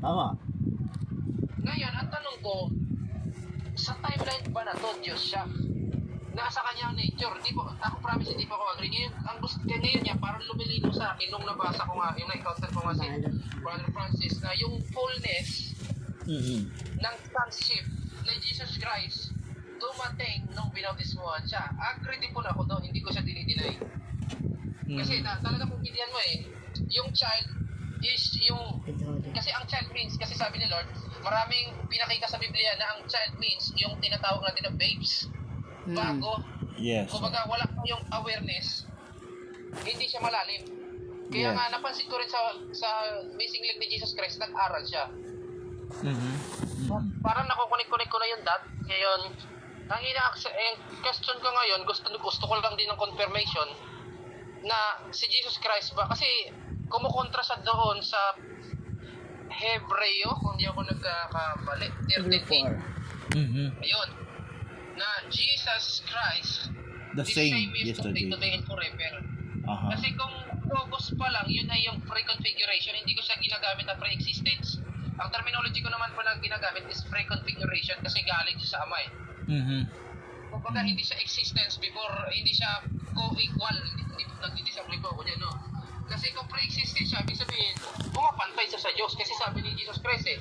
Tama. Ngayon, ang tanong ko, sa timeline ba na to, Diyos siya? Nasa kanya ang nature. Di po, ako promise, hindi pa ako agree. Ngayon, ang gusto kaya ngayon niya, parang lumilinaw sa akin nung nabasa ko nga, yung na-encounter ko nga si Brother Francis, na yung fullness Mhm. ng sonship na Jesus Christ dumating nung binautismuhan siya. Agree din po na ako doon, hindi ko siya dinideny. Kasi Mhm. na, talaga kung binigyan mo eh, yung child is yung kasi ang child means, kasi sabi ni Lord, maraming pinakita sa Biblia na ang child means yung tinatawag natin na babes. Bago, Yes. kumbaga wala pa yung awareness, hindi siya malalim. Kaya Yes. nga, napansin ko rin sa, sa Missing Link ni Jesus Christ, nag-aral siya. Mhm. Parang nakukunik-kunik ko na yung dot. Ngayon, ang ina eh, question ko ngayon, gusto, gusto ko lang din ng confirmation na si Jesus Christ ba, kasi kumukontra sa doon sa Hebreo, kung di ako nagkakamali, 13.8. Mhm. Ayun. Na Jesus Christ, The is same yesterday, yesterday. today, and forever. Aha. Kasi kung focus pa lang, yun ay yung pre-configuration, hindi ko siya ginagamit na pre-existence. Ang terminology ko naman pa na ginagamit is pre-configuration kasi galing siya sa ama eh. Mhm. Kumbaga hindi siya existence before, hindi siya co-equal, hindi, hindi nagdi-disagree po ako dyan, no? Kasi kung pre-existence siya, ibig sabihin, pumapantay siya sa Diyos kasi sabi ni Jesus Christ eh,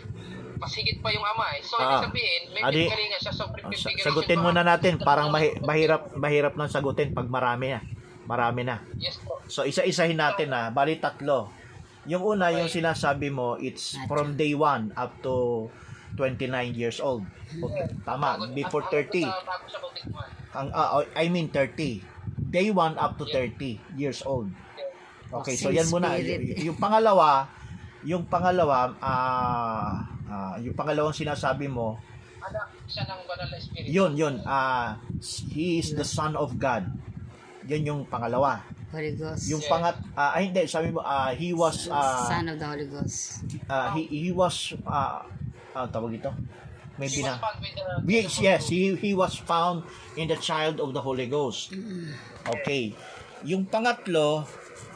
mas higit pa yung ama eh. So, Ah. ibig sabihin, may Adi, pinagalingan siya sa Sa- pre-configuration. Sagutin muna natin, parang mahi- mahirap mahirap nang sagutin pag marami na. Marami na. Yes po. So isa-isahin natin na, bali tatlo. Yung una, yung sinasabi mo, it's from day 1 up to 29 years old. Okay, tama, before ang- 30. ang- ah, I mean 30. Day 1 up to 30 years old. Okay, so yan muna. spirit. Y- yung pangalawa, yung pangalawa, ah, ah, yung pangalawang sinasabi mo, Anak siya ng banal na espiritu. yun, yun, ah, he is the son of God. Yan yung pangalawa. Holy Ghost. Yung pangat, ah, ay hindi, sabi mo, ah, he was, ah, Son of the Holy Ghost. ah, he, he was, ah, ah, tawag ito? May He was bina. found with the- Yes, yes, he, he was found in the child of the Holy Ghost. Okay. Yung pangatlo,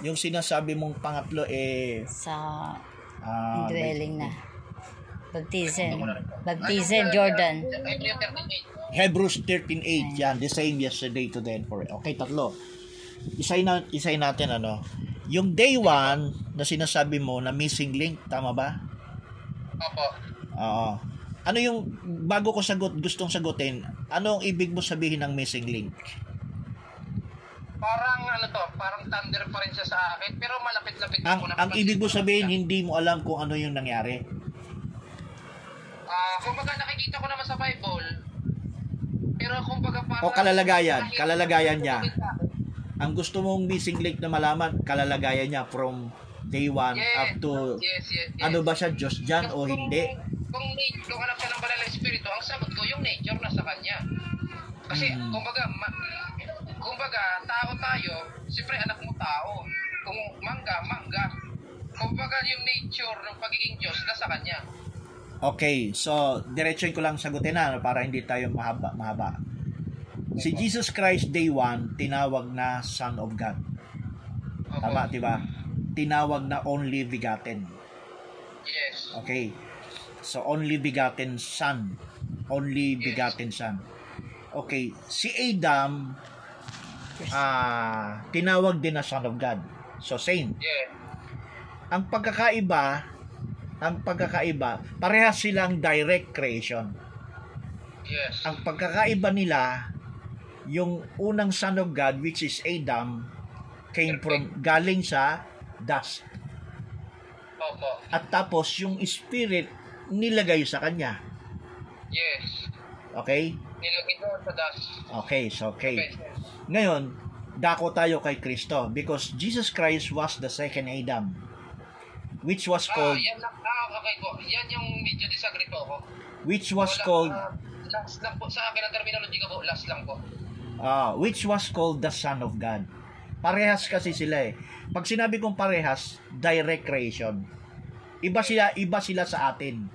yung sinasabi mong pangatlo eh Sa ah, dwelling na. Baptism. Baptism, Jordan. Hebrew 38. Hebrews 13:8 yan, the same yesterday today and forever. Okay, tatlo. Isay na isay natin ano. Yung day 1 na sinasabi mo na missing link, tama ba? Opo. Oo. Ano yung bago ko sagot gustong sagutin, ano ang ibig mo sabihin ng missing link? Parang ano to, parang thunder pa rin siya sa akin, pero malapit-lapit Ang na ang ibig mo sabihin hindi mo alam kung ano yung nangyari. Ah, kumbaga nakikita ko naman sa Bible, pero kumbaga parang... O kalalagayan, kalalagayan niya. Yes, Ang gusto mong missing link na malaman, kalalagayan niya from day 1 up to yes, yes, yes. ano ba siya, Diyos dyan o Kung- hindi? Kung, kung, kung anak siya ng banal na espiritu, ang sagot ko, yung nature na sa kanya. Kasi, Hmm. kumbaga, ma, kumbaga, tao tayo, siyempre anak mo tao. Kung mangga, mangga. Kumbaga, yung nature ng pagiging Diyos nasa kanya. Okay, so diretsuin ko lang sagutin na para hindi tayo mahaba mahaba. Si Jesus Christ day 1 tinawag na Son of God. Tama, 'di ba? Tinawag na only begotten. Yes. Okay. So only begotten son. Only begotten son. Okay, si Adam ah tinawag din na son of God. So same. Yeah. Ang pagkakaiba, ang pagkakaiba, parehas silang direct creation. Yes. Ang pagkakaiba nila, yung unang son of God which is Adam came from galing sa dust. Opo. At tapos yung spirit nilagay sa kanya. Yes. Okay? Nilagay doon sa dust. Okay, so okay. Okay. Ngayon, dako tayo kay Kristo because Jesus Christ was the second Adam which was Ah, called yan lang. Ah, okay po. Yan yung medyo disagree po ako. which was Wala, called ah, last lang po sa akin ang terminology ko po. Last lang po. ah which was called the Son of God. Parehas kasi sila eh. Pag sinabi kong parehas, direct creation. Iba sila, iba sila sa atin.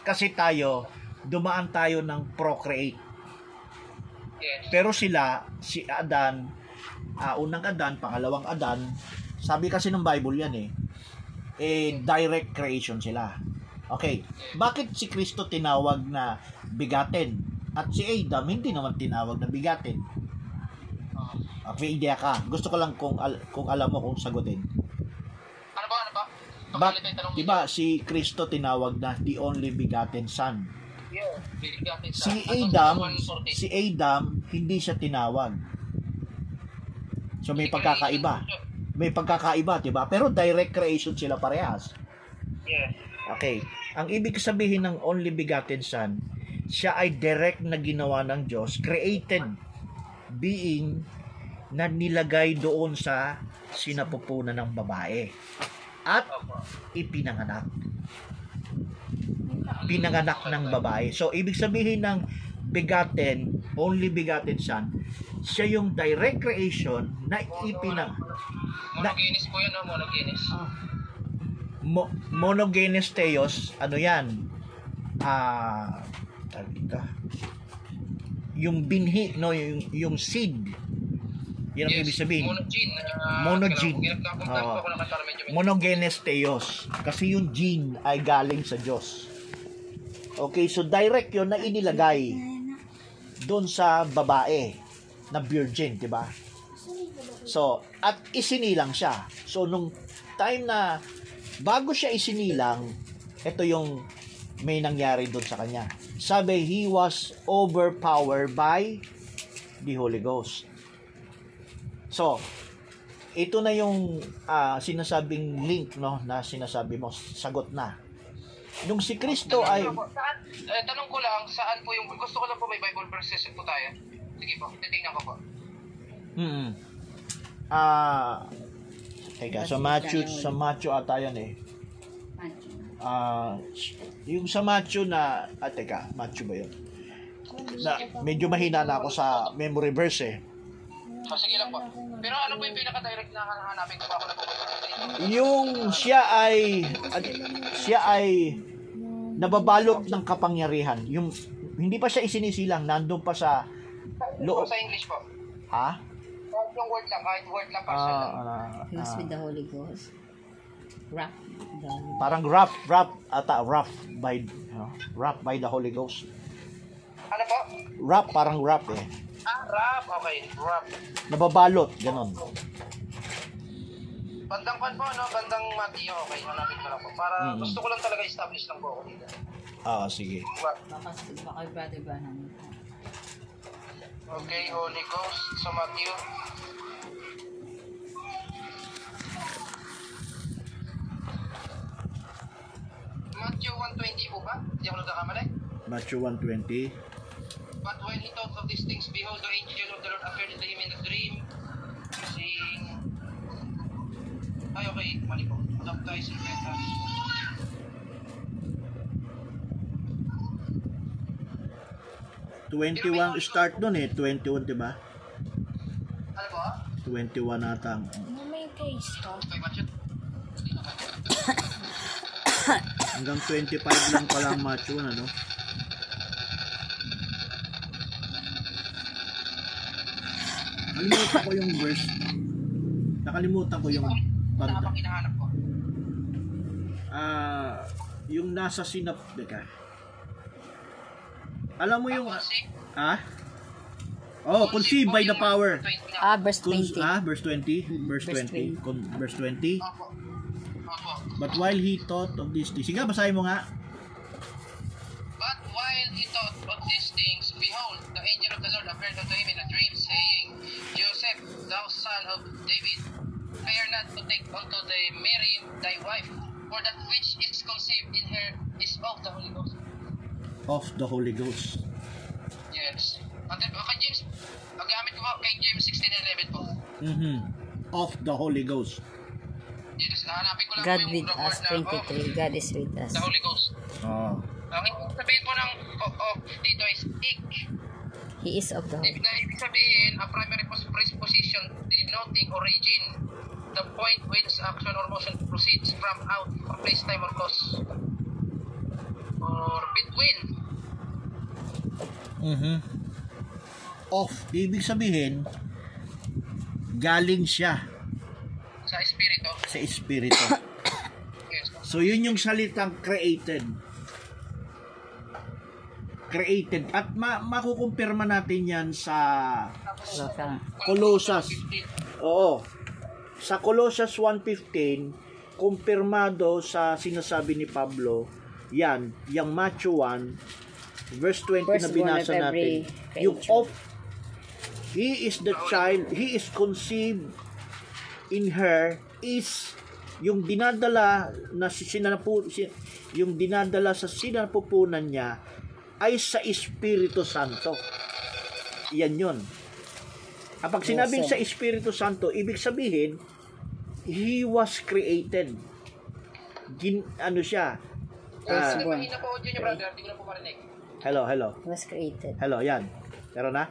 Kasi tayo, dumaan tayo ng procreate. Yes. Pero sila, si Adan, ah, unang Adan, pangalawang Adan, sabi kasi ng Bible yan eh, eh direct creation sila. Okay, bakit si Kristo tinawag na bigatin? At si Adam hindi naman tinawag na bigatin. Ah. Okay, idea ka. Gusto ko lang kung, al- kung alam mo kung sagutin. ano ba, ano ba? Bak, diba si Kristo tinawag na the only begotten son? Si Adam, 140? si Adam hindi siya tinawag. So may pagkakaiba. May pagkakaiba, 'di ba? Pero direct creation sila parehas. Yeah. Okay. Ang ibig sabihin ng only begotten son, siya ay direct na ginawa ng Diyos, created being na nilagay doon sa sinapupunan ng babae at ipinanganak. Pinanganak ng babae. So, ibig sabihin ng begotten, only begotten son, siya yung direct creation na ipinang Monogenes po yun, no? Monogenes. mo, monogenes theos, ano yan? Ah, dito. Yung binhi, no, yung, yung seed. Yan ang ibig sabihin. Monogene. Uh, Monogene. May... Monogenes theos. Kasi yung gene ay galing sa Diyos. Okay, so direct yun na inilagay doon sa babae na virgin, di ba? So, at isinilang siya. So, nung time na bago siya isinilang, ito yung may nangyari doon sa kanya. Sabi, he was overpowered by the Holy Ghost. So, ito na yung ah, sinasabing link no na sinasabi mo sagot na nung si Kristo ay Saan, eh, tanong ko lang, saan po yung... Gusto ko lang po may Bible verses po tayo. Sige po, titingnan ko po. mm ah teka sa Matthew sa Matthew ata yan eh. Ah yung sa Matthew na ah teka Matthew ba yun? Na medyo mahina na ako sa memory verse eh So, sige lang po. Pero ano po yung pinaka-direct na hanapin ko ako na dito? yung siya ay at siya ay nababalot ng kapangyarihan yung hindi pa siya isinisilang nandun pa sa loob sa English po. ha Kahit yung word lang, kahit word lang, partial Ah, lang. ah, He was ah. with the Holy Ghost. Rap. The parang rough rough ata rough by ano, rough by the Holy Ghost Ano po? rough parang rough eh Ah, rap. Okay, rap. nababalot ganon Bandang pan po, no? Bandang Matthew. Okay, hanapin ko lang po. Para Mm. gusto ko lang talaga establish lang po ako dito. ah sige Rap. baka, baka brother Branham. Okay, Holy Ghost sa Matthew. Matthew 120 po ba? Hindi ako nagkakamali. Matthew 120 But when he thought of these things, behold, the angel of the Lord appeared unto him in a dream, saying, Ay, okay, mali po. Baptize in repentance. 21 start dun eh 21 di ba Ano po? 21 ata ang- Okay, Matthew. hanggang 25 lang pala ang Matthew ano Nakalimutan ko yung verse. Nakalimutan ko yung banda. pang hinahanap ko. Ah, yung nasa sinap, ka. Alam mo yung ah? Oh, conceived by the power. 20 nga. Ah, verse Con- 20. ah, verse 20, verse Verse 20, con- verse 20. Opo. Opo. But while he thought of these things, sige, basahin mo nga. But while he thought of these things, angel of the Lord appeared unto him in a dream, saying, Joseph, thou son of David, fear not to take unto thy Mary thy wife, for that which is conceived in her is of the Holy Ghost. Of the Holy Ghost. Yes. And then, kay James, paggamit ko po kay James 16:11 po. Mhm. Of the Holy Ghost. Yes, hanapin ko lang God po yung with the us, word na of 23. God is with us. the Holy Ghost. Oh. Ang ibig sabihin po ng of, of dito is ik. He is of the Holy Ibig na ibig sabihin, a primary pos- preposition denoting origin, the point whence action or motion proceeds from out of place, time, or cause. Or between. Mhm. Of, ibig sabihin, galing siya Sa espiritu. sa Espiritu. Yes. So yun yung salitang created. Created. At ma makukumpirma natin yan sa. Colossus. Oo. Sa Colossus 1.15, kumpirmado sa sinasabi ni Pablo, yan, yung Matthew 1, verse 20 na Firstborn binasa natin. Yung of, he is the child, he is conceived in her is yung dinadala na si sinapu, si, yung dinadala sa sinapupunan niya ay sa Espiritu Santo. Yan yun. Kapag sinabing Yes, sa Espiritu Santo, ibig sabihin, He was created. Gin, ano siya? Ah, Kasi mahina po audio niyo, brother. Hindi ko na po marinig. hello, hello. Was created. Hello, yan. Pero na?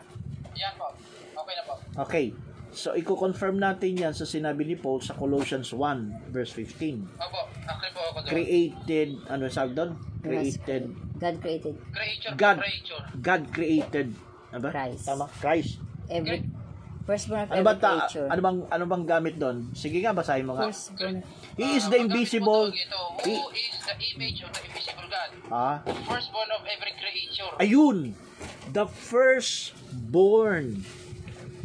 Yan po. Okay na po. Okay. So, i-confirm natin yan sa sinabi ni Paul sa Colossians 1, verse 15. Opo. Agree po ako doon. Created, ano sabi doon? Created, God created Creature God. creature. God created, ano ba? Christ. Tama? Christ. every firstborn of Ano every ta, creature. ano bang ano bang gamit doon? Sige nga basahin mo nga. Firstborn. He is the Ah, invisible. tawag He, who is the image of the invisible God? ah, Firstborn of every creature. ayun. The firstborn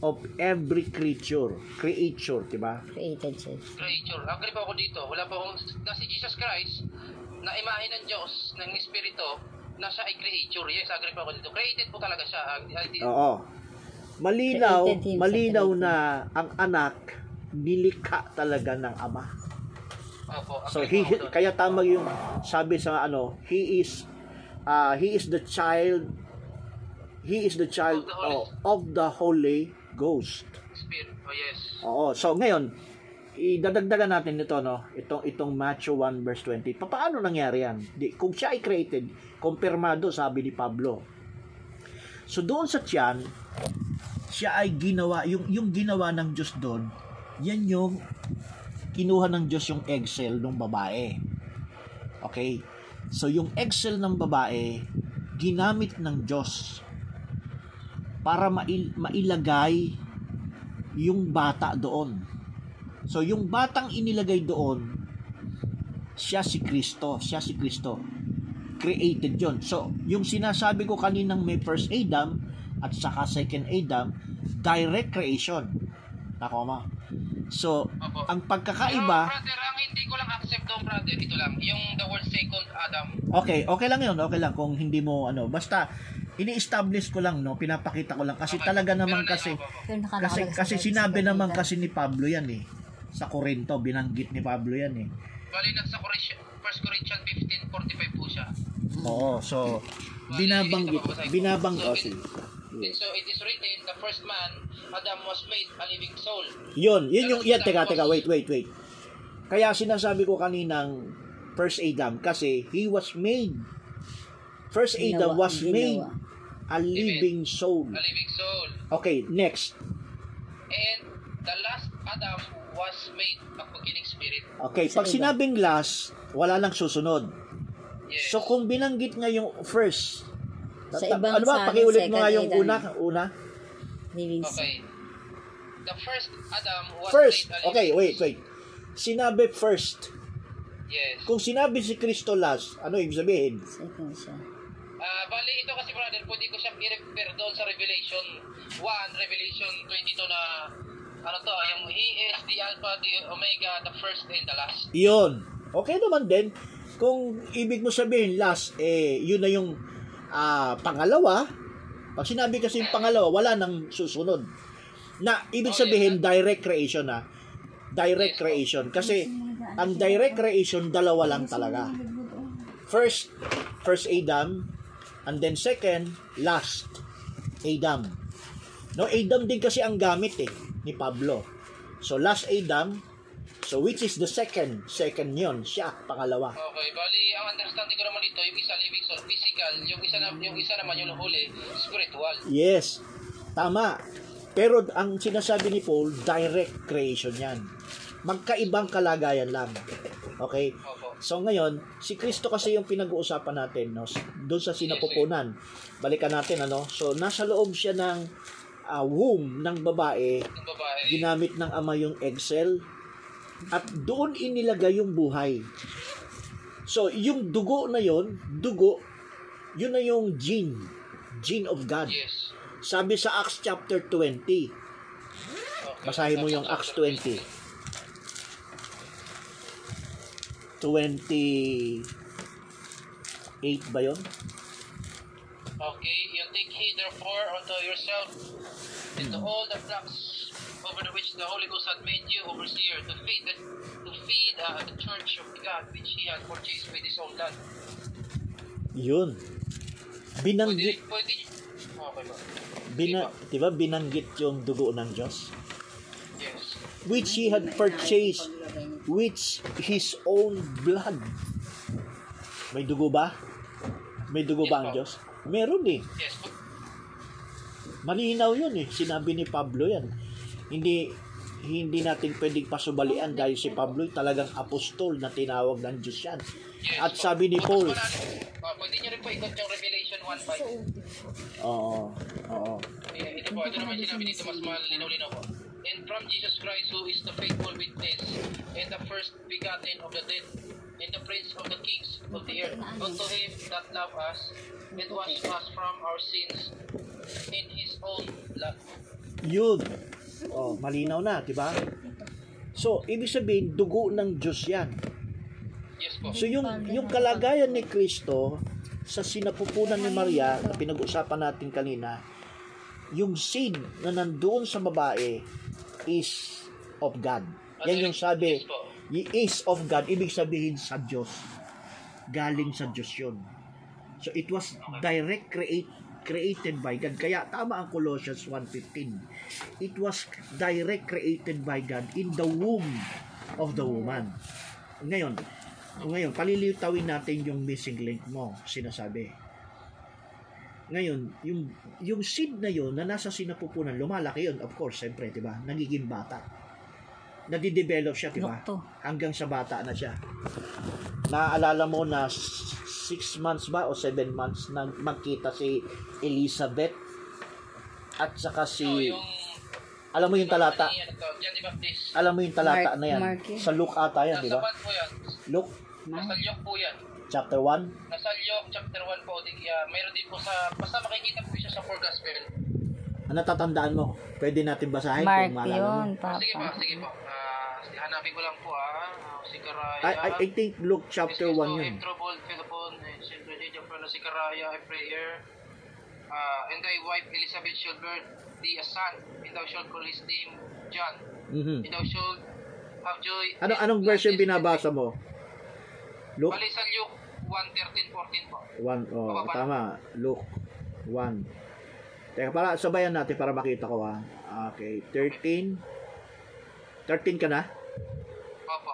of every creature. Creature, di ba? Created siya. creature. Agree po ako dito. Wala po akong, na si Jesus Christ, na imahe ng Diyos, ng Espiritu, na siya ay creature. Yes, agree po ako dito. Created po talaga siya. Oo. Malinaw, malinaw na ang anak nilikha talaga ng ama. Opo, agree So he kaya tama yung sabi sa ano, he is uh, he is the child he is the child Of the Holy- oh, of the Holy Ghost. Spirit. Oh, yes. Oo. So ngayon, idadagdagan natin ito no, itong itong Matthew 1 verse 20. Pa- Paano nangyari yan? Di, kung siya ay created, kumpirmado sabi ni Pablo. So doon sa tiyan, siya ay ginawa, yung, yung ginawa ng Diyos doon, yan yung kinuha ng Diyos yung egg cell ng babae. Okay? So yung egg cell ng babae, ginamit ng Diyos para mail- mailagay yung bata doon. So yung batang inilagay doon, siya si Kristo, siya si Kristo. Created yon. So yung sinasabi ko kaninang may first Adam at saka second Adam, direct creation. Nako ma. So Opo. ang Pero, pagkakaiba, brother, ang hindi ko lang accept doon, brother, ito lang. Yung the word second Adam. okay, okay lang yun, okay lang kung hindi mo ano, basta ini-establish ko lang no, pinapakita ko lang kasi Okay. talaga naman Pero na- kasi. Pero kasi kasi sinabi naman kasi ni Pablo yan eh sa Korinto binanggit ni Pablo yan eh Bali, nasa Corinthians, 1 Corinthians 15.45 po siya. oo so binabanggit binabang oh, sige. So it is written, the first man, Adam was made a living soul. yun yun yung yan teka teka wait wait wait kaya sinasabi ko kaninang first Adam kasi he was made first Adam Ginawa- was ginawa. made a living soul A living soul. okay next And the last Adam was made a quickening spirit. okay pag sinabing last wala nang susunod Yes. So kung binanggit nga yung first, Sa ta- ibang ano ba, pakiulit mo nga yung Adam. una, una? Okay. The first Adam was First, made okay, wait, wait. Sinabi first. Yes. Kung sinabi si Kristo last, ano ibig sabihin? Second siya. Ah, bali ito kasi brother, pwede ko siyang i-refer doon sa Revelation 1, Revelation 22 na ano to, yung He is the Alpha, the Omega, the first and the last. Iyon. Okay naman din. Kung ibig mo sabihin last, eh, yun na yung ah, pangalawa. Pag sinabi kasi yung pangalawa, wala nang susunod. Na, ibig sabihin, direct creation na. Direct creation. Kasi, ang direct creation, dalawa lang talaga. First, first Adam, and then second, last Adam. No, Adam din kasi ang gamit eh, ni Pablo. So, last Adam, so which is the second, second yon siya, pangalawa. Okay, bali ang understanding ko naman dito, yung isa living soul, physical, yung isa na, yung isa naman yung huli, spiritual. Yes, tama. Pero ang sinasabi ni Paul, direct creation yan. Magkaibang kalagayan lang. Okay? Opo. So ngayon, si Kristo kasi yung pinag-uusapan natin, no? Doon sa sinapupunan. Balikan natin, ano? So, nasa loob siya ng ah, womb ng babae, babae. ginamit ng ama yung egg cell, at doon inilagay yung buhay. So, yung dugo na yon, dugo, yun na yung gene. Gene of God. Yes. Sabi sa Acts chapter 20. Okay. Basahin mo yung Acts 20. 28 ba yon? Okay, you take heed therefore unto yourself and to all the flocks over the which the Holy Ghost had made you overseer to feed the, to feed uh, the church of God which He had purchased with His own blood. Yun. Pwede, Binanggit, pwede, okay ba? bina, di ba binanggit yung dugo ng Diyos? Yes. Which He had purchased which His own blood. May dugo ba? May dugo ba ang Diyos? Meron eh. Yes. Malinaw yun eh. Sinabi ni Pablo yan. Hindi hindi natin pwedeng pasubalian dahil si Pablo talagang apostol na tinawag ng Diyos yan. yes At sabi ni Paul, pwede nyo rin po ikot yung Revelation 1.5. oo, oo, ito po, ito naman sinabi dito mas malinaw-linaw po. And from Jesus Christ, who is the faithful witness, and the first begotten of the dead, and the prince of the kings of the earth, unto him that loved us, and washed us from our sins in his own blood. Yun. Oh, malinaw na, 'di ba? So, ibig sabihin dugo ng Diyos 'yan. Yes po. So yung yung kalagayan ni Kristo sa sinapupunan ni Maria na pinag-usapan natin kanina, yung seed na nandoon sa babae is of God. Yan yung sabi, is of God, ibig sabihin sa Diyos. Galing sa Diyos yun. So it was direct create created by God. Kaya tama ang Colossians 1.15. It was direct created by God in the womb of the woman. Ngayon, ngayon, palilitawin natin yung missing link mo, sinasabi. Ngayon, yung, yung seed na yun na nasa sinapupunan, lumalaki yun, of course, siyempre, di ba? Nagiging bata. Nadidevelop siya, di ba? Hanggang sa bata na siya. Naaalala mo na 6 months ba o 7 months na magkita si Elizabeth at saka si So, yung... alam mo yung talata Ano to, John the Baptist. alam mo yung talata Mark- na yan Mark sa Luke ata yan di ba. Luke Nasa Luke po yan. chapter 1 Nasa Luke chapter 1 po. Di, uh, mayroon din po sa... Basta makikita po siya sa 4 gospel. ano natatandaan mo pwede natin basahin Mark kung maalala mo yun, Ah, sige po, Papa. sige po. Ah, hanapin ko lang po ah. Ah, si Karaya. I, I, I think Luke chapter 1 yun trouble, Philippon, and po na si Karaya, I pray here. Ah, and thy wife Elizabeth shall bear thee a son, and thou shalt call his name John. Mhm. And thou shalt have joy. ano anong version binabasa mo Luke Bali sa Luke 1.13, 14 po. 1 oh Bababa. tama Luke 1 Teka, para sabayan natin para makita ko ha. Okay, 13. 13 ka na? Opo.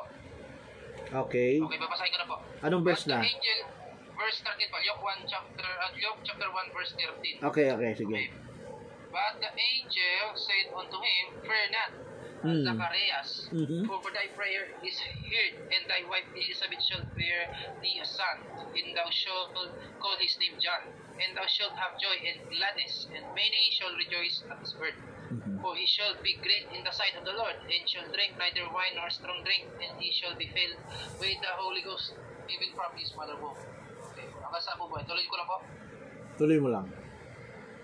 Okay. Okay, babasahin ko na po. Anong verse na? the angel, verse 13 po. Luke 1 chapter, uh, Luke chapter 1 verse 13. Okay, okay, sige. Okay. But the angel said unto him, Fear not, Hmm. Zacharias, Mhm. for thy prayer is heard, and thy wife Elizabeth shall bear thee a son, and thou shalt call his name John, and thou shalt have joy and gladness, and many shall rejoice at his birth. For he shall be great in the sight of the Lord, and shall drink neither wine nor strong drink, and he shall be filled with the Holy Ghost, even from his mother womb. Okay, hanggang saan po ba? Tuloy ko lang po. Tuloy mo lang.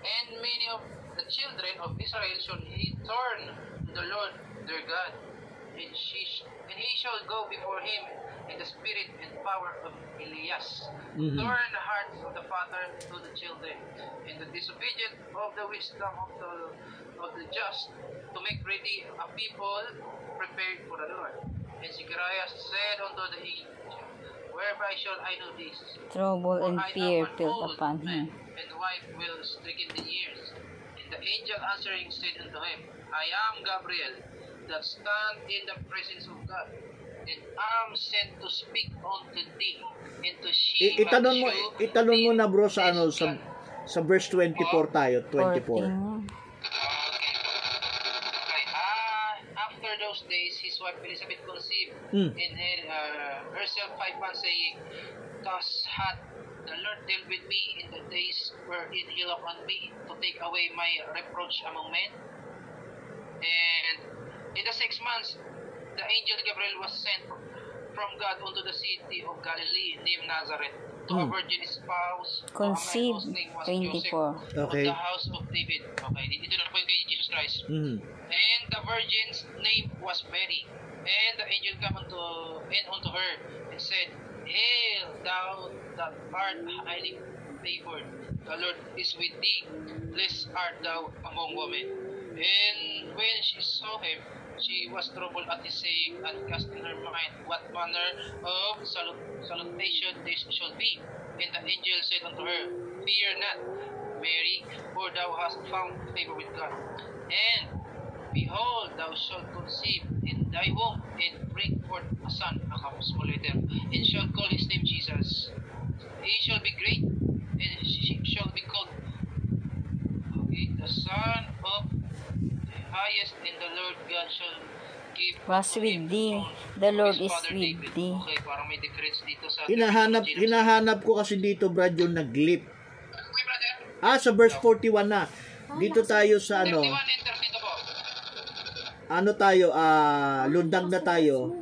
And many of the children of Israel shall he turn to the Lord their God, and, she sh- and he shall go before him in the spirit and power of Elias. Mhm. Turn the hearts of the father to the children, and the disobedient of the wisdom of the of the just, to make ready a people prepared for the Lord. And Zechariah said unto the angel, Whereby shall I know this? Trouble and I fear an filled old upon man, him. And wife will stricken in the years. And the angel answering said unto him, I am Gabriel, that stand in the presence of God, and am sent to speak unto thee, and to I- sheep itanong mo itanong mo na bro sa ano sa sa verse 24 tayo, 24. 14. Okay, ah, after those days, his wife Elizabeth conceived Hmm. in her, uh, herself five months, saying, Thus hath the Lord dealt with me in the days wherein he looked on me to take away my reproach among men. And in the six months, the angel Gabriel was sent from God unto the city of Galilee named Nazareth to a Hmm. virgin spouse of Conceived, whose name was 24. Joseph Okay. the house of David. Okay, dito na po yung kay Jesus Christ. Mhm. And the virgin's name was Mary. And the angel came unto, and unto her and said, Hail, thou that art highly favored. The Lord is with thee. Blessed art thou among women. And when she saw him, she was troubled at his saying, and cast in her mind what manner of salut- salutation this should be. And the angel said unto her, Fear not, Mary, for thou hast found favor with God. And Behold, thou shalt conceive in thy womb and bring forth a son, a small letter, and shall call his name Jesus. He shall be great, and she shall be called okay, the Son Highest, and the Lord God shall give Was with thee. The Lord is father with David. thee. Okay, parang may difference dito sa Hinahanap, hinahanap ko kasi dito, Brad, yung naglip. Ah, sa verse 41 na. Dito tayo sa ano, 31 enter dito po. ano tayo, ah, lundag na tayo.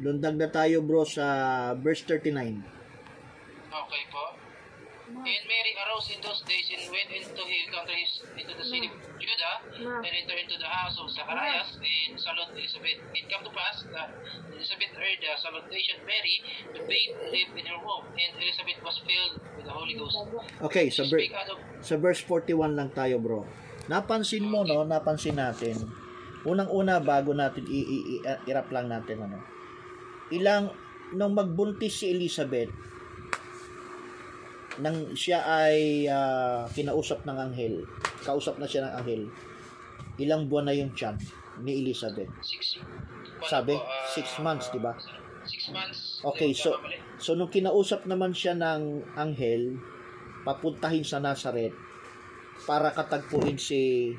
Lundag na tayo, bro, sa verse 39. Okay po. And Mary arose in those days and went into his country, into the city of Judah, and entered into the house of Zacharias and saluted Elizabeth. It came to pass that Elizabeth heard the salutation of Mary, the babe lived in her womb, and Elizabeth was filled with the Holy Ghost. Okay, sa, She ver- of sa verse 41 lang tayo, bro. Napansin mo, no? Napansin natin. Unang-una, bago natin i- i- i- irap lang natin, ano? Ilang, nung magbuntis si Elizabeth, nang siya ay ah, kinausap ng anghel, kausap na siya ng anghel, ilang buwan na yung tiyan ni Elizabeth. six, Sabi, po, ah, six months, di ba? Six months. Okay, so so nung kinausap naman siya ng anghel, papuntahin sa Nazareth para katagpuin si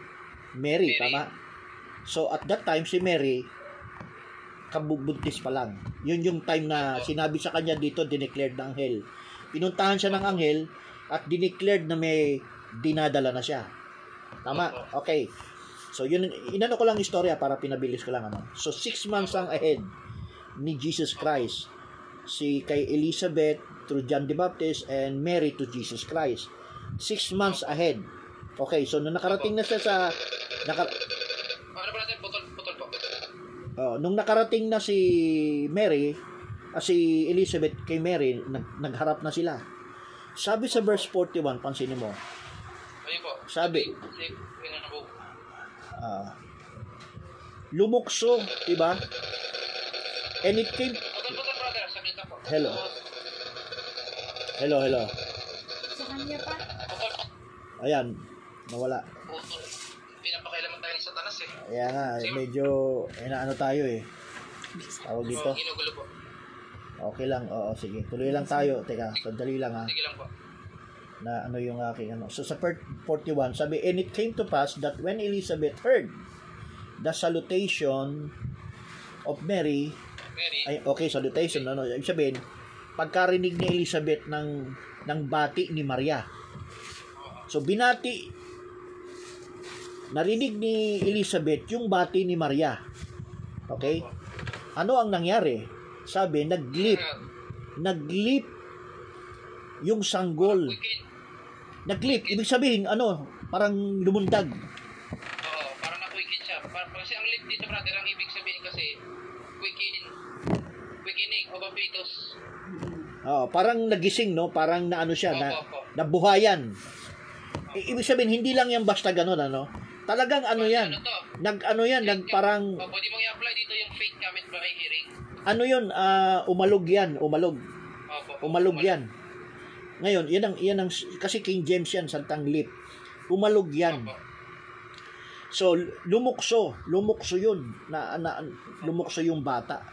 Mary, Mary. tama? So at that time si Mary kabubuntis pa lang. Yun yung time na sinabi sa kanya dito dineclared ng anghel. Pinuntahan siya ng anghel at dineclared na may dinadala na siya. Tama? Okay. So yun inano ko lang istorya para pinabilis ko lang ano. So six months ang ahead ni Jesus Christ si kay Elizabeth through John the Baptist and Mary to Jesus Christ. Six months ahead. Okay, so nung nakarating na siya sa naka, Ano ba natin? Putol, putol po. oh, nung nakarating na si Mary, si Elizabeth kay Mary, nag, nagharap na sila. Sabi sa verse 41, pansinin mo, Ayun po. Sabi. Ah, lumukso, di ba? And it came. Hello. hello, hello. Putol, Ayan, nawala. Pinapakailaman tayo ni Satanas eh. Kaya nga, medyo, inaano tayo eh. Tawag dito. Ginugulo po. Okay lang, oo, sige. Tuloy lang tayo. Teka, sandali lang ha. Sige lang po. Na ano yung aking ano. So sa part 41, sabi, And it came to pass that when Elizabeth heard the salutation of Mary, Mary. ay, okay, salutation, ano, ibig sabihin, pagkarinig ni Elizabeth ng, ng bati ni Maria. So binati, narinig ni Elizabeth yung bati ni Maria. Okay? Ano ang nangyari? Sabi, naglip, naglip yung sanggol. Naglip, ibig sabihin, ano, parang lumundag. Oo, parang na-weekend siya. Kasi ang lip dito, brother, ang ibig sabihin kasi, weekend, weakening of a fetus. Oh, parang nagising, no? Parang naano siya, na, Opo, opo. nabuhayan. I- ibig sabihin, hindi lang yan basta ganun, ano? Talagang ano yan, Ano nag ano yan, nag parang, pwede mong i-apply dito yung faith comment by hearing. Ano yun, ah, umalog yan, umalog. Umalog yan. Ngayon, yan ang, yan ang, kasi King James yan, santang lip. Umalog yan. So, lumukso. Lumukso yun. Na, na, lumukso yung bata.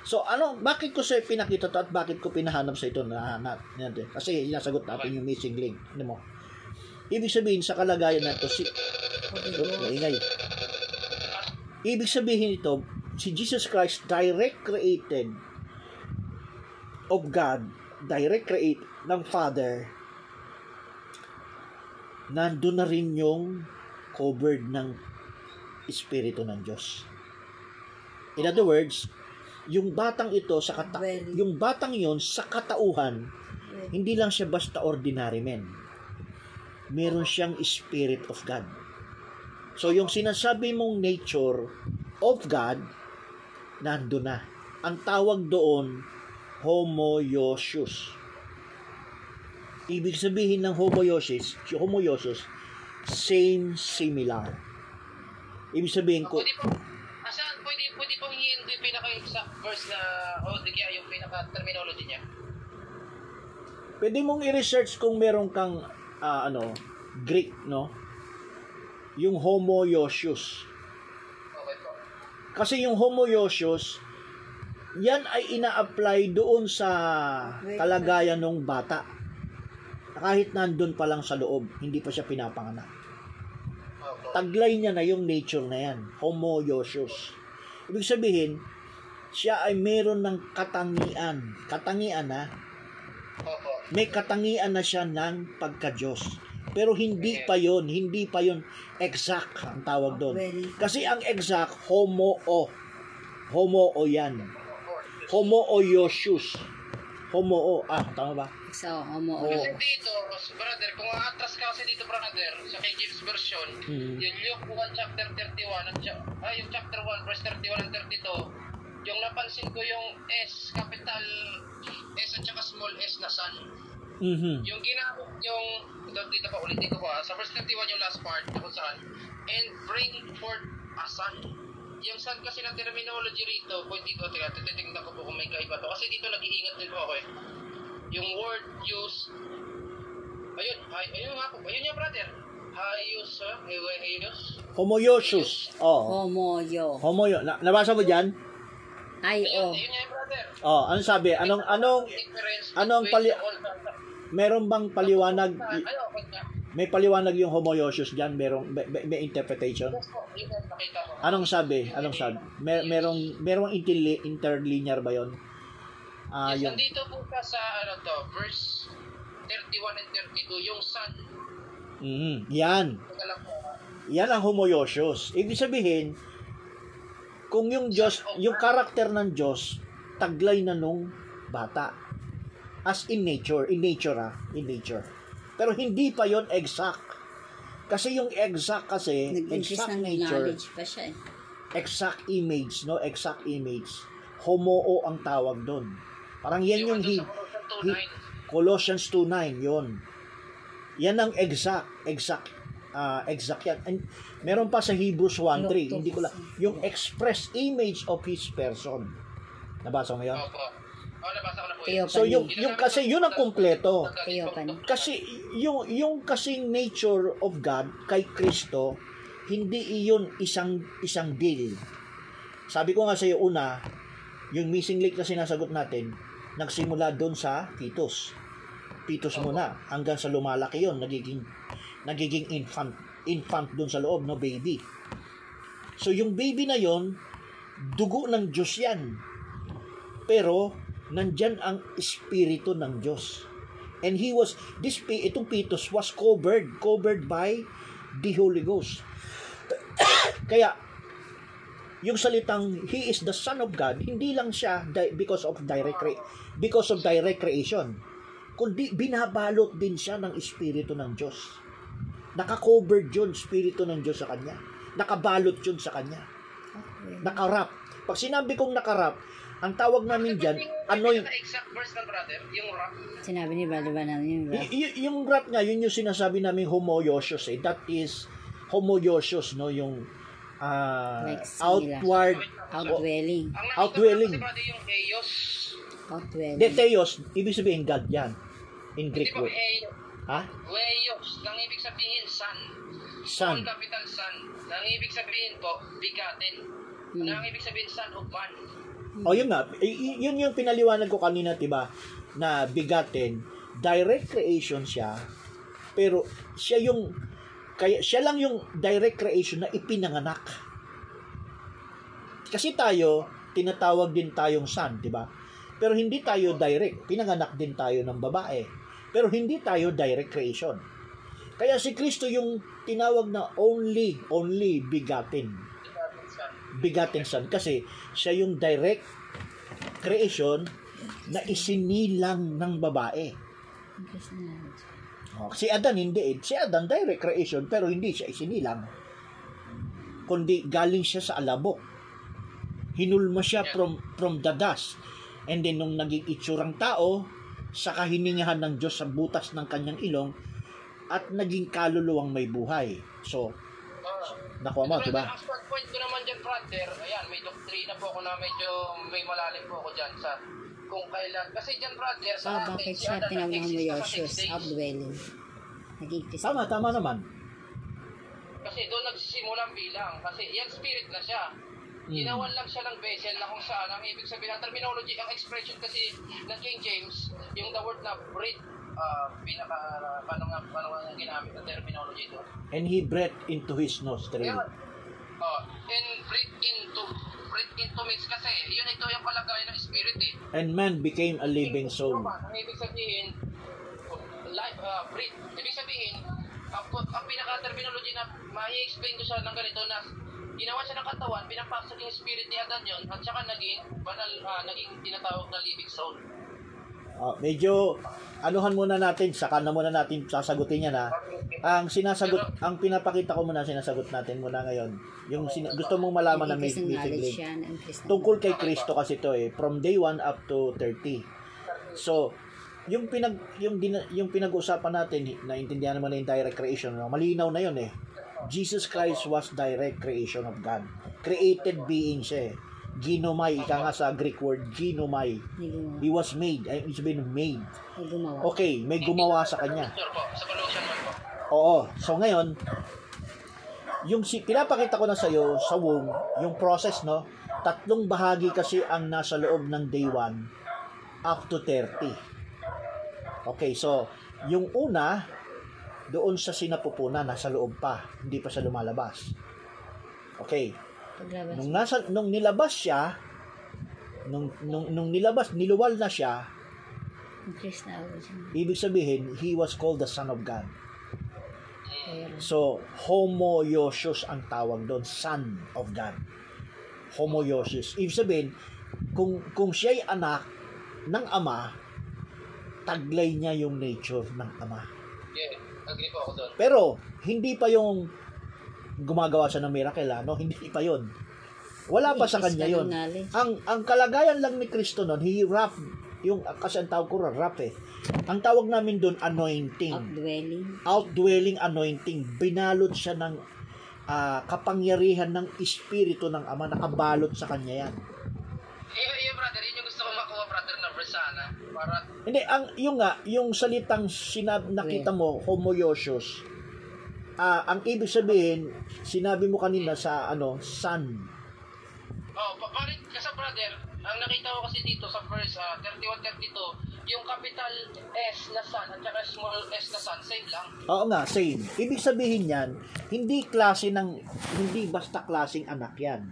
So, ano, bakit ko sa pinakita to at bakit ko pinahanap sa ito na, na, na kasi nasagot natin yung missing link. Ano mo? Ibig sabihin, sa kalagayan na to, si, Oops, maingay. Ibig sabihin ito, si Jesus Christ, direct created of God, direct create ng Father, nandun na rin yung covered ng Espiritu ng Diyos. In other words, yung batang ito sa kata Well- yung batang yon sa katauhan hindi lang siya basta ordinary man meron siyang spirit of God. So yung sinasabi mong nature of God nando na ang tawag doon homoiousios ibig sabihin ng homoiousios homoiousios same similar ibig sabihin ko Pwede po, asan, pwede, pwede po hingin yung pinaka-exact verse na, o di kaya yung pinaka-terminology niya. Pwede mong i-research kung meron kang ah, ano, Greek, no? Yung homoiousios. Kasi yung homoiousios, yan ay ina-apply doon sa kalagayan ng bata. Kahit nandun pa lang sa loob, hindi pa siya pinapanganak. Taglay niya na yung nature na yan, homoiousios. Ibig sabihin, siya ay meron ng katangian. Katangian na, may katangian na siya ng pagka-Diyos. Pero hindi pa yon, hindi pa yon exact ang tawag doon. Kasi ang exact, homo-o. Homo-o yan. Homo-o-yosius. Homo-o. Ah, tama ba? so, homo. Oo. Kasi dito, brother, kung atras ka kasi dito, brother, sa King James Version, Mhm. yung Luke 1 chapter 31, at ah, yung chapter 1, verse 31 and 32, yung napansin ko yung S, capital S at saka small s na sun. Mhm. Yung ginamit yung, dito, dito pa ulitin ko pa, sa verse 31 yung last part, kung saan, and bring forth a son. Yung son kasi na terminology rito, kung dito, teka, tititingnan ko po kung may kaiba to. Kasi dito nag-iingat din po ako eh. Yung word use, ayun, ay, ayun nga po, ayun nga brother. Hayus, ha? Hayus. Homoiousius. Oh. Homo, yo. Homoyo. Na, nabasa mo diyan? Ay, Ayun, oh. ayun nga brother. Oh, ano sabi? Anong anong anong between pali- meron bang paliwanag may paliwanag yung homoiousius diyan, merong may, may- interpretation? Yes yun. Anong sabi? Anong sabi? Mer merong merong interli- interlinear ba 'yon? Ah, yes, yung nandito po ka sa ano to, verse 31 and 32, yung sun. Mhm. Yan. Yan ang homoiousios. Ibig sabihin, kung yung Diyos, yung karakter ng Diyos, taglay na nung bata. As in nature, in nature ah, in nature. Pero hindi pa yon exact. Kasi yung exact kasi, exact ng nature, pa siya eh. exact image, no? Exact image. Homoo ang tawag doon. Parang yan yung, ano hi, sa hi- Colossians 2:9. Colossians 2.9, yon. Yan ang exact, exact, ah exact yan. And meron pa sa Hebrews 1.3, hindi ko lang, yung express image of His person. Nabasa mo yun? Opo. Oh. So yung, yung kasi yun ang kumpleto. Kasi yung yung kasing nature of God kay Kristo hindi iyon isang isang deal. Sabi ko nga sa iyo una, yung missing link na sinasagot natin, nagsimula doon sa fetus. Fetus muna hanggang sa lumalaki yon, nagiging nagiging infant infant doon sa loob, no baby. So yung baby na yon, dugo ng Diyos yan. Pero nandyan ang espiritu ng Diyos. And he was, this, itong fetus was covered, covered by the Holy Ghost. Kaya, yung salitang he is the son of God, hindi lang siya because of direct because of direct creation, kundi binabalot din siya ng espiritu ng Diyos. Naka-covered yun, espiritu ng Diyos sa kanya. Nakabalot yun sa kanya. Okay. Nakarap. Pag sinabi kong nakarap, ang tawag namin dyan, anoint. Ano exact verse ng brother? Yung rap. Sinabi ni Brother Banan yung rap. Y- y- yung rap nga, yun yung sinasabi namin homoiousios eh. That is homoiousios, no? Yung ah, Like outward, Outdwelling. Outdwelling. yung de Outdwelling. theos, ibig sabihin God yan. In Greek ba word. Ha? Weos, nang ibig sabihin sun. Son. Small capital sun. Nang ibig sabihin po, bigatin. Hmm. Nang ibig sabihin son of man. O yun nga, y- y- yun yung pinaliwanag ko kanina, diba? Na bigatin, direct creation siya, pero siya yung, kaya siya lang yung direct creation na ipinanganak. Kasi tayo, tinatawag din tayong son, di ba? Pero hindi tayo direct, pinanganak din tayo ng babae. Pero hindi tayo direct creation. Kaya si Kristo yung tinawag na only, only Bigatin begotten son kasi siya yung direct creation na isinilang ng babae. Oh, si Adan hindi eh. Si Adan direct creation pero hindi siya isinilang. Kundi galing siya sa alabok. Hinulma siya from from the dust. And then nung naging itsurang tao, sa kahiningahan ng Diyos sa butas ng kanyang ilong at naging kaluluwang may buhay. So, Ah. Nakuha mo, diba? Ang standpoint ko naman dyan, brother, ayan, may doktrina po ako na medyo may malalim po ako dyan sa kung kailan. Kasi dyan, brother, sa atin, bakit si siya tinawag mo six days. outdwelling? Nag-exist. Tama, tama naman. Kasi doon nagsisimula ang bilang. Kasi yan spirit na siya. Ginawan lang siya ng vessel na kung saan ang ibig sabihin ng terminology, ang expression kasi ng King James, yung the word na breathe, uh, pinaka, paano nga, paano nga ginamit ng terminology doon. And he breathed into his nostril. Kaya, oh, and breathe into, breathe into means kasi, yun ito yung palagay ng spirit eh. And man became a living soul. Ang ibig sabihin, life, uh, breathe. Ibig sabihin, ang, ang pinaka-terminology na mai-explain ko siya ng ganito na ginawa siya ng katawan, pinapasok yung spirit ni Adan yun, at saka naging banal, ah, naging tinatawag na living soul. Ah, medyo anuhan muna natin, saka na muna natin sasagutin yan ha. Ang sinasagot, ang pinapakita ko muna, sinasagot natin muna ngayon. Yung sin- gusto mong malaman na may Nag-exist ng meeting link. Tungkol kay Kristo kasi to eh, from day 1 up to 30. So, yung pinag yung din, yung pinag-usapan natin, naintindihan naman na yung direct creation, no? malinaw na yun eh. Jesus Christ was direct creation of God. Created being siya eh. Ginomai, ika nga sa Greek word, ginomai. He was made. Ay, ibig sabihin, made. May gumawa. Okay, may gumawa sa kanya. Sure po, sa Colossian 1 po. Oo. So ngayon, yung si pinapakita ko na sa iyo sa womb, yung process no, tatlong bahagi kasi ang nasa loob ng day 1 up to 30. Okay, so yung una doon sa sinapupunan nasa loob pa, hindi pa siya lumalabas. Okay. Paglabas. Nung nasa nung nilabas siya, nung nung, nung nilabas, niluwal na siya, na ibig sabihin he was called the son of God. So, homoiousios ang tawag doon, son of God. Homoiousios. Ibig sabihin, kung, kung siya'y anak ng ama, taglay niya yung nature ng ama. Yeah, agree po ako doon. Pero, hindi pa yung gumagawa siya ng miracle, ano? Hindi pa yon. Wala pa sa kanya yon. Ang ang kalagayan lang ni Kristo noon, he wrap yung kasi ang tawag ko wrap eh. Ang tawag namin doon anointing outdwelling. outdwelling anointing. Binalot siya ng ah, kapangyarihan ng espiritu ng Ama, nakabalot sa kanya yan. Iyo, iyo brother, yun yung gusto ko makuha brother na verse sana. Para, Hindi, ang, yung nga, yung salitang sinab, nakita mo, homoiousios, ah, ang ibig sabihin, sinabi mo kanina sa, ano, son. oh, pa, parin, kasi brother, ang nakita ko kasi dito sa verse ah, 31-32, yung capital S na sun at saka small S na sun, same lang. Oo nga, same. Ibig sabihin yan, hindi klase ng, hindi basta klaseng anak yan.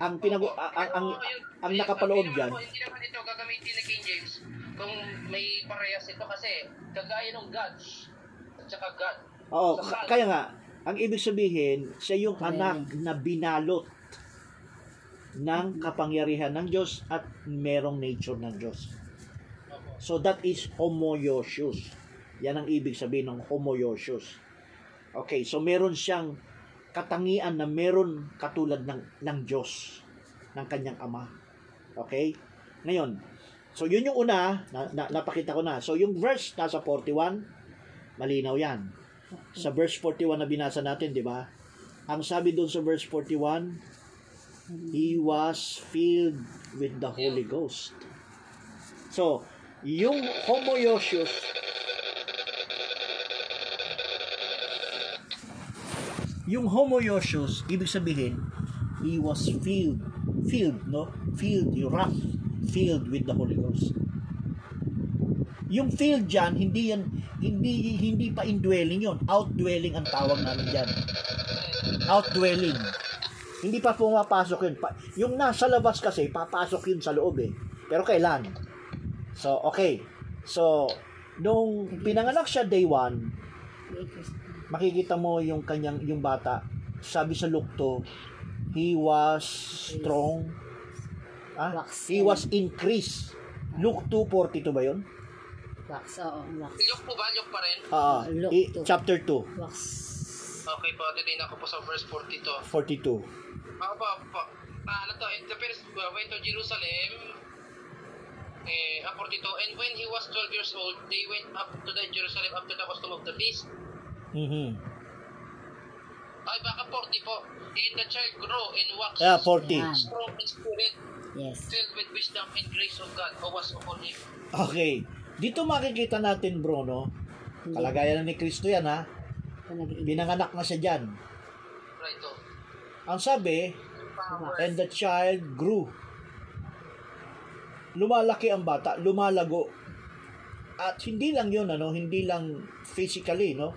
Ang pinag Opo. ang, ang, ang, yun- ang yun, nakapaloob naman po- Hindi naman ito gagamitin ni King James kung may parehas ito kasi kagaya ng gods at saka God. Oo, kaya nga, ang ibig sabihin, siya yung Amen. anak na binalot ng kapangyarihan ng Diyos at merong nature ng Diyos. So that is homoiousios. Yan ang ibig sabihin ng homoiousios. Okay, so meron siyang katangian na meron katulad ng, ng Diyos, ng kanyang Ama. Okay? Ngayon, so yun yung una, na, na, napakita ko na. So yung verse nasa 41, malinaw yan. Sa verse 41 na binasa natin, di ba? Ang sabi doon sa verse 41, He was filled with the Holy Ghost. So, yung homoiousios, yung homoiousios, ibig sabihin, he was filled, filled, no? Filled, wrath, filled with the Holy Ghost. Yung filled dyan, hindi yan, hindi, hindi pa indwelling yon Outdwelling ang tawag namin dyan. Outdwelling. Hindi pa pumapasok yun. Pa- yung nasa labas kasi, papasok yun sa loob eh. Pero kailan? So, okay. So, nung pinanganak siya day 1, Nag-exist. makikita mo yung kanyang yung bata sabi sa Luke 2, he was strong Ah, he was increased. Luke 2.42 ba yun? Wax, oo, wax. Luke po ba? Luke pa rin? Ah, Luke i- 2. chapter 2, Wax. Okay po, titignan ko po sa verse 42. 42. Ako po, po. Ah, ano to, in the first uh, went to Jerusalem, eh, ah, 42, and when he was 12 years old, they went up to the Jerusalem after the custom of the feast. Mhm. Ay, baka 40 po. And the child grew in wax. Yeah, 40. Yan. Strong in spirit, Yes. filled with wisdom and grace of God, who was upon him. Okay. Dito makikita natin, bro, no? Hindi Kalagayan ni Kristo yan, ha? Binanganak na siya dyan. Oh. Ang sabi, and the child grew. Lumalaki ang bata, lumalago. At hindi lang yun, ano, hindi lang physically, no?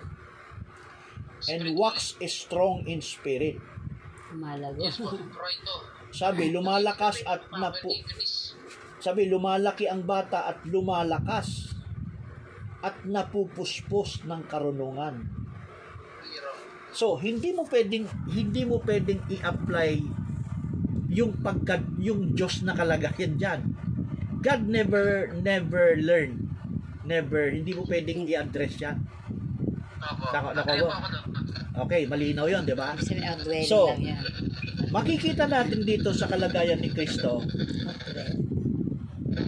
And wax is strong in spirit. Malago. Yes po, right, oh. Sabi, lumalakas at napu... Sabi, lumalaki ang bata at lumalakas at napupuspos ng karunungan. So, hindi mo pwedeng hindi mo pwedeng i-apply yung pagka yung Diyos na kalagayan diyan. God never never learn. Never hindi mo pwedeng i-address 'yan. Nako- nako doon. Okay, malinaw 'yon, 'di ba? So. Makikita natin dito sa kalagayan ni Kristo.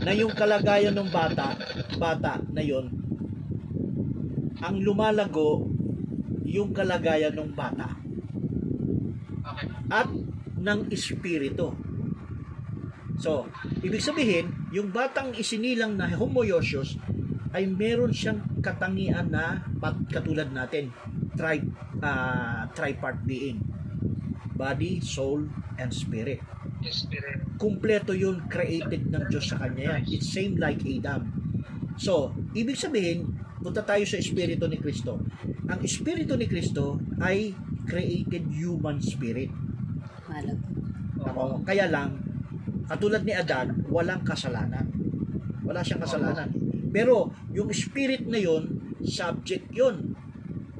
Na yung kalagayan ng bata, bata na yon ang lumalago yung kalagayan ng bata. At ng espiritu. So, ibig sabihin, yung batang isinilang na homoiousios ay meron siyang katangian na pat, katulad natin, tri, ah, tripart being. Body, soul, and spirit. Spirit. Kumpleto yun, created ng Diyos sa kanya yan. It's same like Adam. So, ibig sabihin, punta tayo sa espiritu ni Kristo. Ang espiritu ni Kristo ay created human spirit. Malago. Ako, kaya lang, katulad ni Adan, walang kasalanan. Wala siyang kasalanan. Pero, yung spirit na yun, subject yun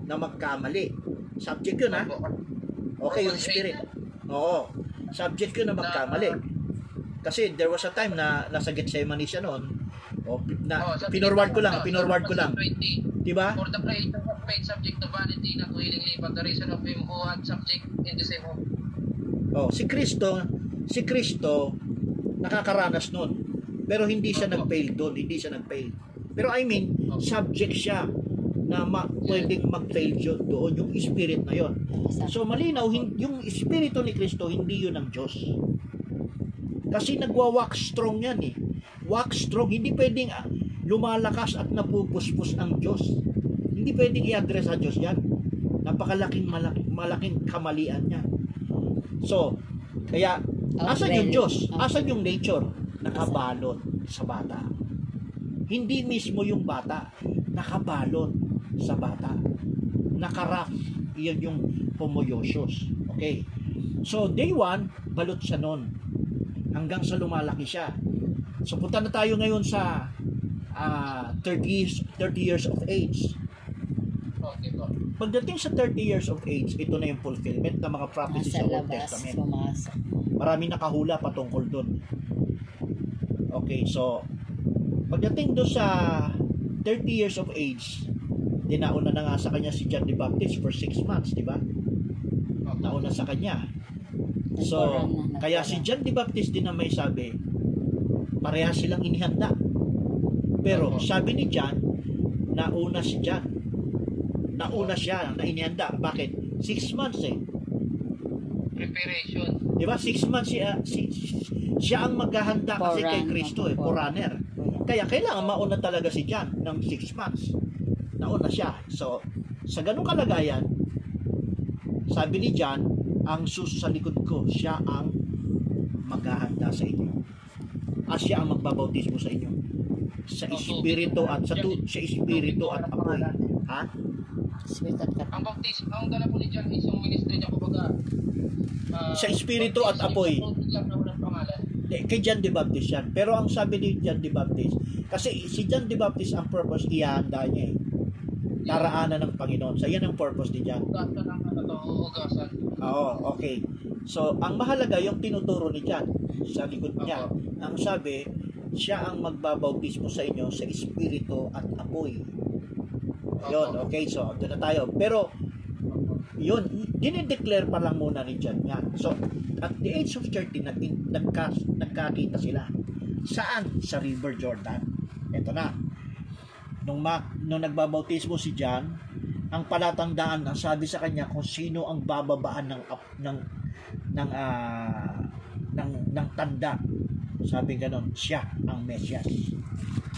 na magkamali. Subject yun, ha? Okay, yung spirit. Oo. Subject yun na magkamali. Kasi there was a time na nasa Gethsemane siya noon. O, na, Oh, pinorward ko lang, pinorward ko lang. 20. Di ba? For the creator of made subject to vanity, not willingly, but the reason of him who had subject in the same hope. Oh, si Kristo, si Kristo nakakaranas nun. Pero hindi siya Opo. nag-fail doon, hindi siya nag-fail. Pero I mean, subject siya na ma- pwedeng mag-fail yun doon, yung spirit na yon. So malinaw, yung espiritu ni Kristo, hindi yun ang Diyos. Kasi nagwa-wax strong yan eh. Wax strong, hindi pwedeng ah, lumalakas at napupuspos ang Diyos. Hindi pwedeng i-address sa Diyos yan. Napakalaking malaking, malaking kamalian niya. So, kaya, asan yung Diyos? Asan yung nature? Nakabalot sa bata. Hindi mismo yung bata, nakabalot sa bata. Nakaraf, iyon yung homoiousios. Okay. So, day one, balot siya nun. Hanggang sa lumalaki siya. So, punta na tayo ngayon sa ah, 30, years, 30 years of age. Pagdating sa 30 years of age, ito na yung fulfillment ng mga prophecies Nasa sa Old Testament. pumasok. Maraming nakahula patungkol doon. Okay, so pagdating doon sa 30 years of age, dinauna na nga sa kanya si John the Baptist for 6 months, di ba? Nauna sa kanya. So, kaya si. John the Baptist din na may sabi, pareha silang inihanda. Pero sabi ni John, nauna si John. Nauna siya na inihanda. Bakit? 6 months eh. Preparation. Di ba? Six months siya, si, siya ang maghahanda kasi kay. Kristo eh, forerunner. Kaya kailangan mauna talaga si John ng six months. Nauna siya. So, sa ganung kalagayan, sabi ni John, ang sus sa likod ko, siya ang maghahanda sa inyo. At siya ang magbabautismo sa inyo. Sa espiritu at sa, tu, sa espiritu at apoy. Ha? Ang baptism, ang dala po ni John is yung ministry niya kumbaga. ah, Sa espiritu at apoy. na. Hindi, kay John the Baptist yan. Pero ang sabi ni John the Baptist, kasi si John the Baptist ang purpose, ihahanda niya eh. Daraanan ng Panginoon. So, yan ang purpose to, hugasan. Oo, okay. So, ang mahalaga yung tinuturo ni John sa likod niya. Ang sabi, siya ang magbabautismo sa inyo sa Espiritu at apoy. Yun, okay, so doon na tayo. Pero, yun, dinideclare pa lang muna ni John yan. So, at the age of 30, nag, nagka, nagkakita sila. Saan? Sa River Jordan. Ito na. Nung, ma, nung nagbabautismo si John, ang palatandaan, ang sabi sa kanya kung sino ang bababaan ng ng ng ah, ng ng tanda. Sabi ganon, siya ang Mesias.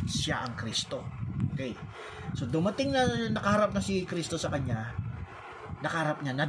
Siya ang Kristo. Okay. So dumating na nakaharap na si Kristo sa kanya, nakaharap niya, na